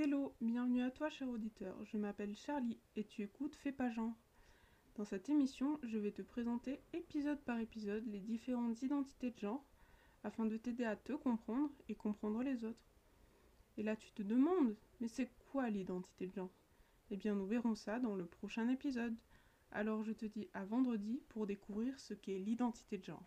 Hello, bienvenue à toi, cher auditeur, je m'appelle Charlie et tu écoutes Fais pas genre. Dans cette émission, je vais te présenter épisode par épisode les différentes identités de genre afin de t'aider à te comprendre et comprendre les autres. Et là, tu te demandes, mais c'est quoi l'identité de genre? Eh bien, nous verrons ça dans le prochain épisode. Alors, je te dis à vendredi pour découvrir ce qu'est l'identité de genre.